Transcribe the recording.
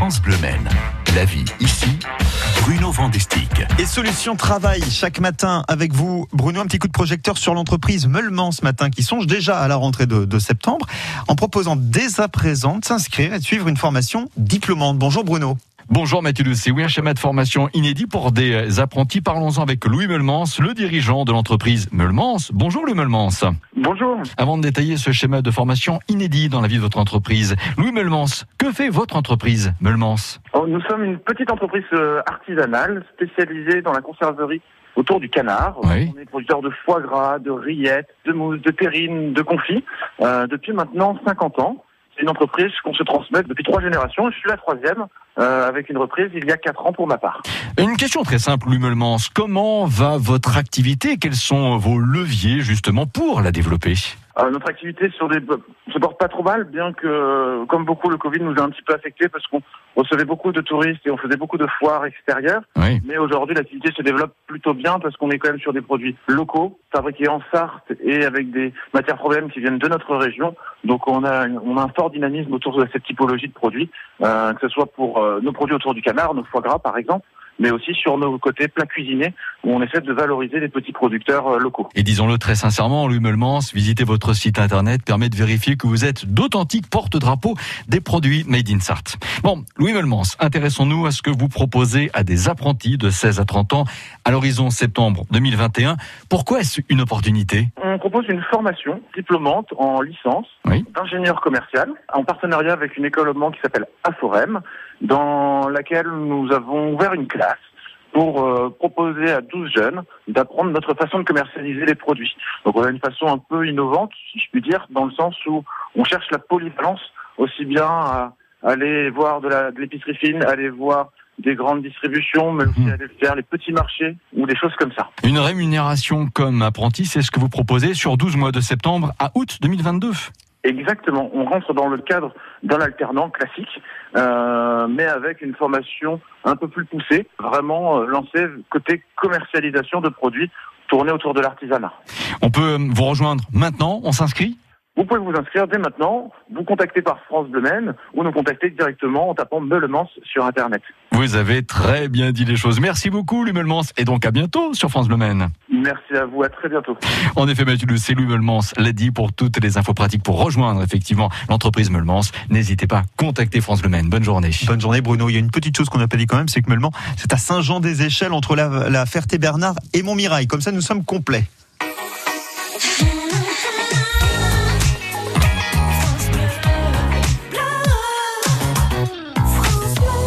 France Bleu. La vie ici, Bruno Vandestick. Et Solutions Travail, chaque matin avec vous. Bruno, un petit coup de projecteur sur l'entreprise Meulman ce matin qui songe déjà à la rentrée de, de septembre en proposant dès à présent de s'inscrire et de suivre une formation diplômante. Bonjour Bruno. Bonjour Mathieu C'est oui, un schéma de formation inédit pour des apprentis. Parlons-en avec Louis Meulmans, le dirigeant de l'entreprise Meulmans. Bonjour Louis Meulmans. Bonjour. Avant de détailler ce schéma de formation inédit dans la vie de votre entreprise, Louis Meulmans, que fait votre entreprise Meulmans Oh, Nous sommes une petite entreprise euh, artisanale spécialisée dans la conserverie autour du canard. Oui. On est producteur de foie gras, de rillettes, de mousse, de terrine, de confit euh, depuis maintenant 50 ans. Une entreprise qu'on se transmet depuis trois générations. Je suis la troisième euh, avec une reprise il y a quatre ans pour ma part. Une question très simple, Louis Meulmans. Comment va votre activité? Quels sont vos leviers justement pour la développer? Euh, notre activité sur des se porte pas trop mal, bien que comme beaucoup le Covid nous a un petit peu affecté parce qu'on recevait beaucoup de touristes et on faisait beaucoup de foires extérieures. Oui. Mais aujourd'hui, l'activité se développe plutôt bien parce qu'on est quand même sur des produits locaux, fabriqués en Sarthe et avec des matières problèmes qui viennent de notre région. Donc on a, on a un fort dynamisme autour de cette typologie de produits, euh, que ce soit pour euh, nos produits autour du canard, nos foie gras par exemple, mais aussi sur nos côtés plats cuisinés où on essaie de valoriser les petits producteurs euh, locaux. Et disons-le très sincèrement, Louis Meulmans, visiter votre site internet permet de vérifier que vous êtes d'authentiques porte-drapeaux des produits made in Sarthe. Bon, Louis Meulmans, intéressons-nous à ce que vous proposez à des apprentis de 16 à 30 ans à l'horizon septembre 2021. Pourquoi est-ce une opportunité? On propose une formation diplômante en licence Oui. d'ingénieur commercial en partenariat avec une école allemand qui s'appelle Aforem, dans laquelle nous avons ouvert une classe pour euh, proposer à 12 jeunes d'apprendre notre façon de commercialiser les produits. Donc on a une façon un peu innovante, si je puis dire, dans le sens où on cherche la polyvalence aussi bien à aller voir de l'épicerie fine, aller voir des grandes distributions, mais aussi Mhm. aller faire les petits marchés ou des choses comme ça. Une rémunération comme apprenti, c'est ce que vous proposez sur 12 mois de septembre à août 2022. Exactement. On rentre dans le cadre d'un alternant classique, euh, mais avec une formation un peu plus poussée, vraiment euh, lancée côté commercialisation de produits tournés autour de l'artisanat. On peut euh, vous rejoindre maintenant, on s'inscrit Vous pouvez vous inscrire dès maintenant, vous contacter par France Bleu Maine ou nous contacter directement en tapant Meulemans sur Internet. Vous avez très bien dit les choses. Merci beaucoup, Louis Meulmans, et donc à bientôt sur France Bleu Maine. Merci à vous, à très bientôt. En effet, Mathieu, c'est Louis Meulmans l'a dit pour toutes les infos pratiques pour rejoindre effectivement l'entreprise Meulmans. N'hésitez pas, contactez France Bleu Maine. Bonne journée. Bonne journée Bruno. Il y a une petite chose qu'on n'a pas dit quand même, c'est que Meulman, c'est à Saint-Jean-des-Échelles entre la, la Ferté-Bernard et Montmirail. Comme ça, nous sommes complets.